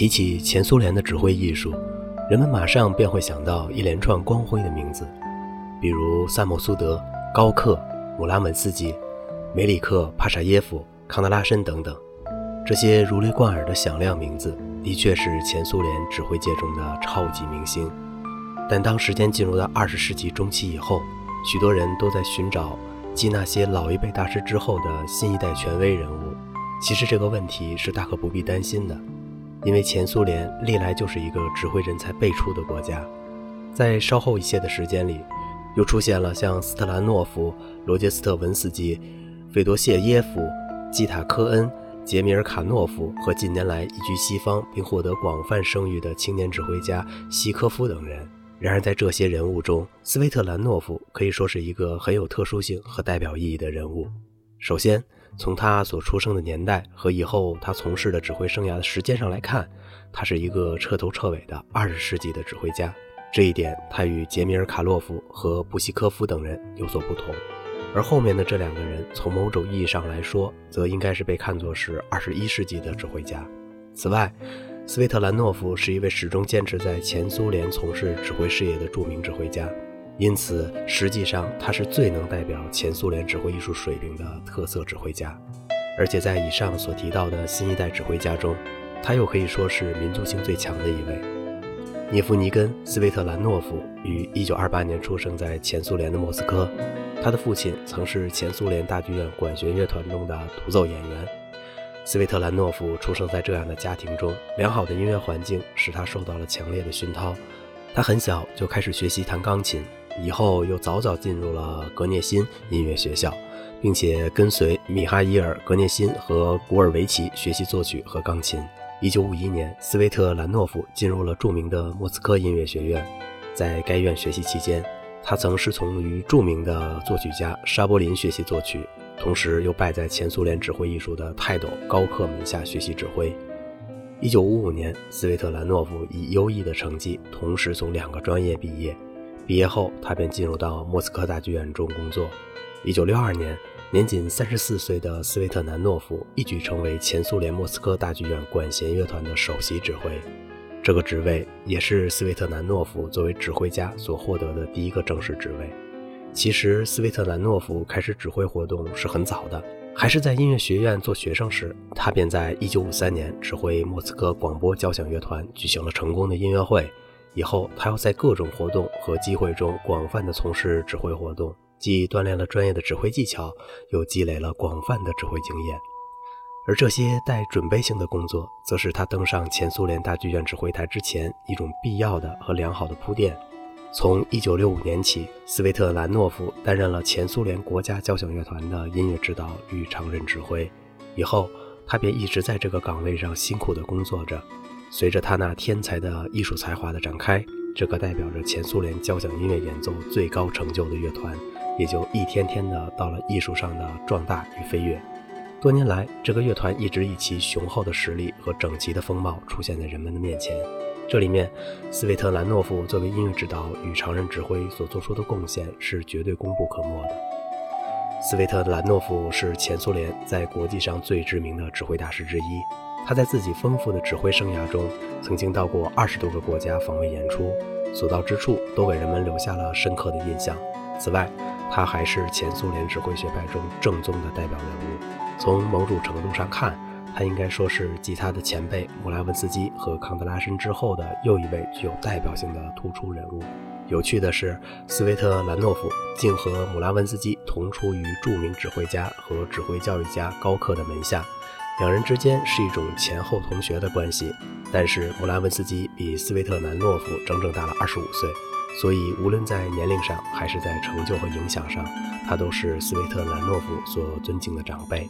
提起前苏联的指挥艺术，人们马上便会想到一连串光辉的名字，比如萨默苏德、高克、姆拉文斯基、梅里克·帕沙耶夫、康德拉申等等。这些如雷贯耳的响亮名字，的确是前苏联指挥界中的超级明星。但当时间进入到二十世纪中期以后，许多人都在寻找继那些老一辈大师之后的新一代权威人物。其实这个问题是大可不必担心的。因为前苏联历来就是一个指挥人才辈出的国家，在稍后一些的时间里，又出现了像斯特兰诺夫、罗杰斯特文斯基、费多谢耶夫、基塔科恩、杰米尔卡诺夫和近年来移居西方并获得广泛声誉的青年指挥家西科夫等人。然而，在这些人物中，斯维特兰诺夫可以说是一个很有特殊性和代表意义的人物。首先，从他所出生的年代和以后他从事的指挥生涯的时间上来看，他是一个彻头彻尾的二十世纪的指挥家。这一点他与杰米尔·卡洛夫和布希科夫等人有所不同。而后面的这两个人，从某种意义上来说，则应该是被看作是二十一世纪的指挥家。此外，斯维特兰诺夫是一位始终坚持在前苏联从事指挥事业的著名指挥家。因此，实际上他是最能代表前苏联指挥艺术水平的特色指挥家，而且在以上所提到的新一代指挥家中，他又可以说是民族性最强的一位。涅夫尼根·斯维特兰诺夫于1928年出生在前苏联的莫斯科，他的父亲曾是前苏联大剧院管弦乐团中的独奏演员。斯维特兰诺夫出生在这样的家庭中，良好的音乐环境使他受到了强烈的熏陶，他很小就开始学习弹钢琴。以后又早早进入了格涅辛音乐学校，并且跟随米哈伊尔·格涅辛和古尔维奇学习作曲和钢琴。1951年，斯维特兰诺夫进入了著名的莫斯科音乐学院，在该院学习期间，他曾师从于著名的作曲家沙波林学习作曲，同时又拜在前苏联指挥艺术的泰斗高克门下学习指挥。1955年，斯维特兰诺夫以优异的成绩同时从两个专业毕业。毕业后，他便进入到莫斯科大剧院中工作。1962年，年仅34岁的斯维特南诺夫一举成为前苏联莫斯科大剧院管弦乐团的首席指挥。这个职位也是斯维特南诺夫作为指挥家所获得的第一个正式职位。其实，斯维特南诺夫开始指挥活动是很早的，还是在音乐学院做学生时，他便在1953年指挥莫斯科广播交响乐团举行了成功的音乐会。以后，他要在各种活动和机会中广泛的从事指挥活动，既锻炼了专业的指挥技巧，又积累了广泛的指挥经验。而这些带准备性的工作，则是他登上前苏联大剧院指挥台之前一种必要的和良好的铺垫。从1965年起，斯维特兰诺夫担任了前苏联国家交响乐团的音乐指导与常任指挥。以后，他便一直在这个岗位上辛苦地工作着。随着他那天才的艺术才华的展开，这个代表着前苏联交响音乐演奏最高成就的乐团，也就一天天的到了艺术上的壮大与飞跃。多年来，这个乐团一直以其雄厚的实力和整齐的风貌出现在人们的面前。这里面，斯维特兰诺夫作为音乐指导与常任指挥所做出的贡献是绝对功不可没的。斯维特兰诺夫是前苏联在国际上最知名的指挥大师之一。他在自己丰富的指挥生涯中，曾经到过二十多个国家访问演出，所到之处都给人们留下了深刻的印象。此外，他还是前苏联指挥学派中正宗的代表人物。从某种程度上看，他应该说是继他的前辈姆拉文斯基和康德拉申之后的又一位具有代表性的突出人物。有趣的是，斯维特兰诺夫竟和姆拉文斯基同出于著名指挥家和指挥教育家高克的门下。两人之间是一种前后同学的关系，但是姆拉文斯基比斯维特南诺夫整整大了二十五岁，所以无论在年龄上还是在成就和影响上，他都是斯维特兰诺夫所尊敬的长辈。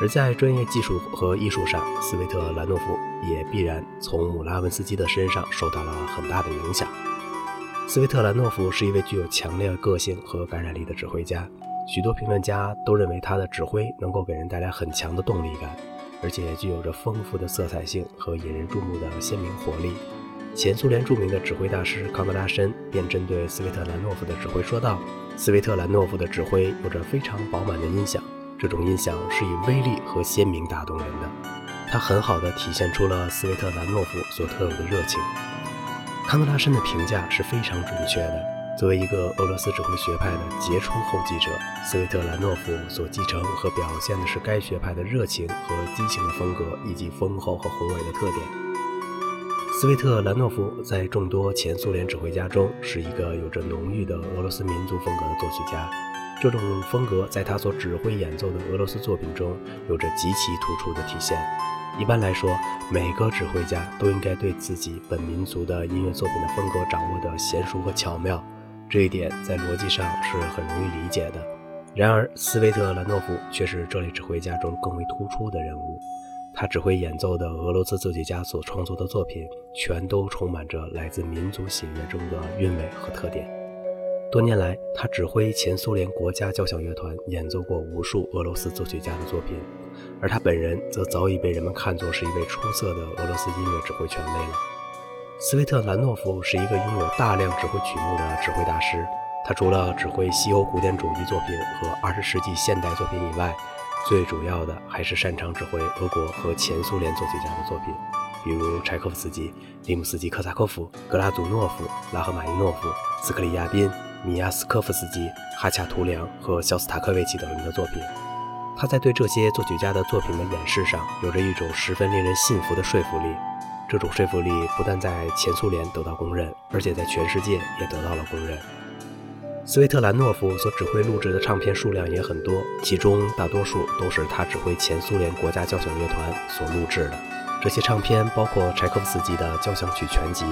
而在专业技术和艺术上，斯维特兰诺夫也必然从姆拉文斯基的身上受到了很大的影响。斯维特兰诺夫是一位具有强烈个性和感染力的指挥家，许多评论家都认为他的指挥能够给人带来很强的动力感。而且具有着丰富的色彩性和引人注目的鲜明活力。前苏联著名的指挥大师康德拉申便针对斯维特兰诺夫的指挥说道：“斯维特兰诺夫的指挥有着非常饱满的音响，这种音响是以威力和鲜明打动人的。”它很好的体现出了斯维特兰诺夫所特有的热情。康德拉申的评价是非常准确的。作为一个俄罗斯指挥学派的杰出后继者，斯维特兰诺夫所继承和表现的是该学派的热情和激情的风格，以及丰厚和宏伟的特点。斯维特兰诺夫在众多前苏联指挥家中是一个有着浓郁的俄罗斯民族风格的作曲家。这种风格在他所指挥演奏的俄罗斯作品中有着极其突出的体现。一般来说，每个指挥家都应该对自己本民族的音乐作品的风格掌握得娴熟和巧妙，这一点在逻辑上是很容易理解的。然而，斯维特兰诺夫却是这类指挥家中更为突出的人物。他指挥演奏的俄罗斯作曲家所创作的作品，全都充满着来自民族喜悦中的韵味和特点。多年来，他指挥前苏联国家交响乐团演奏过无数俄罗斯作曲家的作品，而他本人则早已被人们看作是一位出色的俄罗斯音乐指挥权威了。斯维特兰诺夫是一个拥有大量指挥曲目的指挥大师，他除了指挥西欧古典主义作品和二十世纪现代作品以外，最主要的还是擅长指挥俄国和前苏联作曲家的作品，比如柴可夫斯基、利姆斯基科萨科夫、格拉祖诺夫、拉赫玛尼诺夫、斯克里亚宾、米亚斯科夫斯基、哈恰图良和肖斯塔科维奇等人的作品。他在对这些作曲家的作品的演示上，有着一种十分令人信服的说服力。这种说服力不但在前苏联得到公认，而且在全世界也得到了公认。斯维特兰诺夫所指挥录制的唱片数量也很多，其中大多数都是他指挥前苏联国家交响乐团所录制的。这些唱片包括柴可夫斯基的交响曲全集、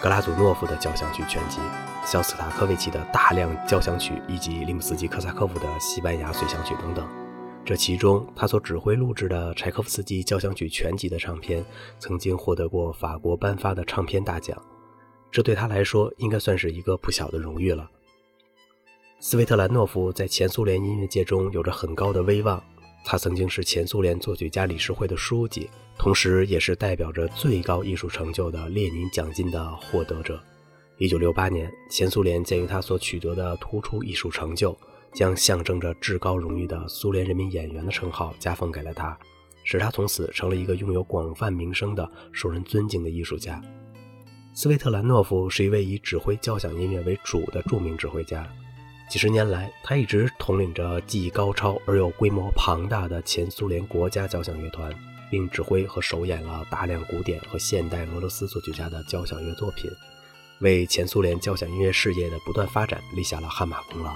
格拉祖诺夫的交响曲全集、肖斯塔科维奇的大量交响曲以及利姆斯基科萨科夫的西班牙随想曲等等。这其中，他所指挥录制的柴可夫斯基交响曲全集的唱片，曾经获得过法国颁发的唱片大奖，这对他来说应该算是一个不小的荣誉了。斯维特兰诺夫在前苏联音乐界中有着很高的威望，他曾经是前苏联作曲家理事会的书记，同时也是代表着最高艺术成就的列宁奖金的获得者。一九六八年，前苏联鉴于他所取得的突出艺术成就，将象征着至高荣誉的苏联人民演员的称号加封给了他，使他从此成了一个拥有广泛名声的、受人尊敬的艺术家。斯维特兰诺夫是一位以指挥交响音乐为主的著名指挥家。几十年来，他一直统领着技艺高超而又规模庞大的前苏联国家交响乐团，并指挥和首演了大量古典和现代俄罗斯作曲家的交响乐作品，为前苏联交响音乐事业的不断发展立下了汗马功劳。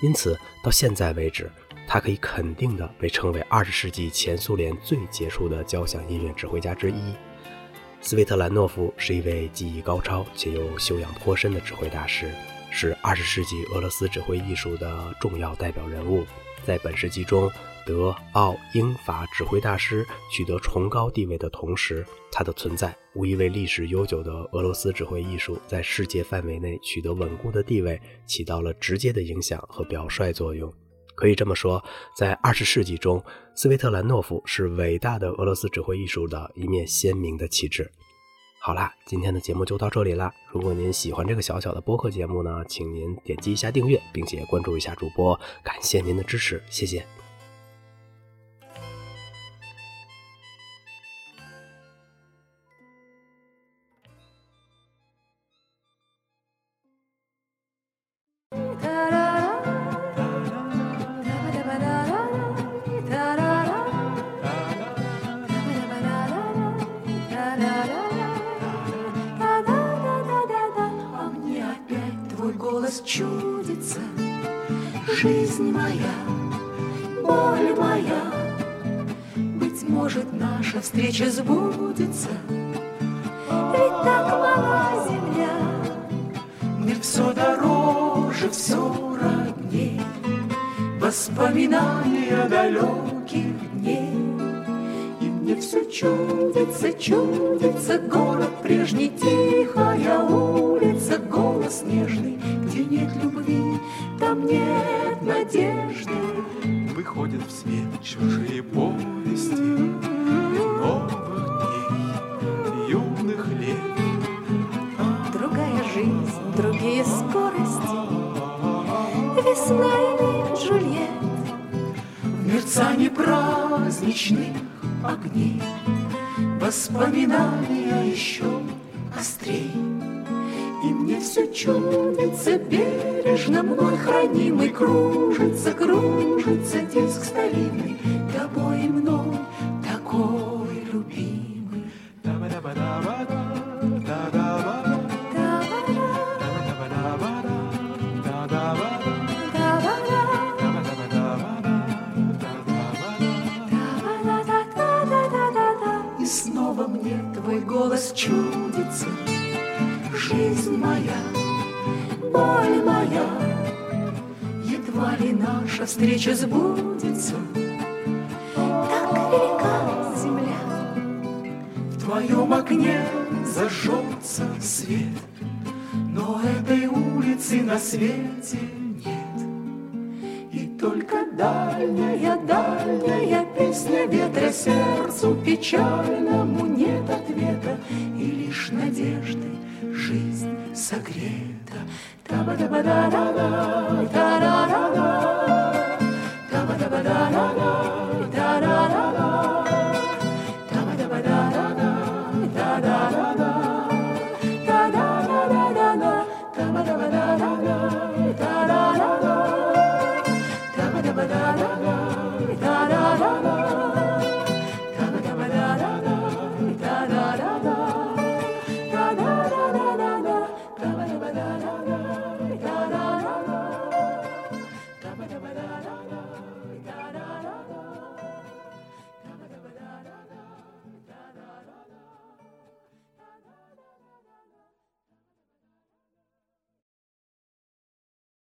因此，到现在为止，他可以肯定的被称为二十世纪前苏联最杰出的交响音乐指挥家之一。斯维特兰诺夫是一位技艺高超且又修养颇深的指挥大师。是二十世纪俄罗斯指挥艺术的重要代表人物，在本世纪中，德、奥、英、法指挥大师取得崇高地位的同时，他的存在无疑为历史悠久的俄罗斯指挥艺术在世界范围内取得稳固的地位起到了直接的影响和表率作用。可以这么说，在二十世纪中，斯维特兰诺夫是伟大的俄罗斯指挥艺术的一面鲜明的旗帜。好啦，今天的节目就到这里啦。如果您喜欢这个小小的播客节目呢，请您点击一下订阅，并且关注一下主播，感谢您的支持，谢谢。Чудится. Жизнь моя, боль моя. Быть может, наша встреча сбудется. Ведь так мала земля. Мне все дороже, все родней Воспоминания далеких дней И мне все чудится, чудится. Город прежний, тихая улица Голос нежный где нет любви, там нет надежды. Выходят в свет чужие повести новых дней, юных лет. Другая жизнь, другие скорости, весна или Джульет. В мерцании праздничных огней Воспоминания еще острей И мне все чудится бережно мной хранимый Кружится, кружится диск старинный наша встреча сбудется Так велика земля В твоем окне зажжется свет Но этой улицы на свете нет И только дальняя, дальняя песня ветра Сердцу печальному нет ответа И лишь надеждой жизнь согрета. Та-ба-да-ба-да-да-да.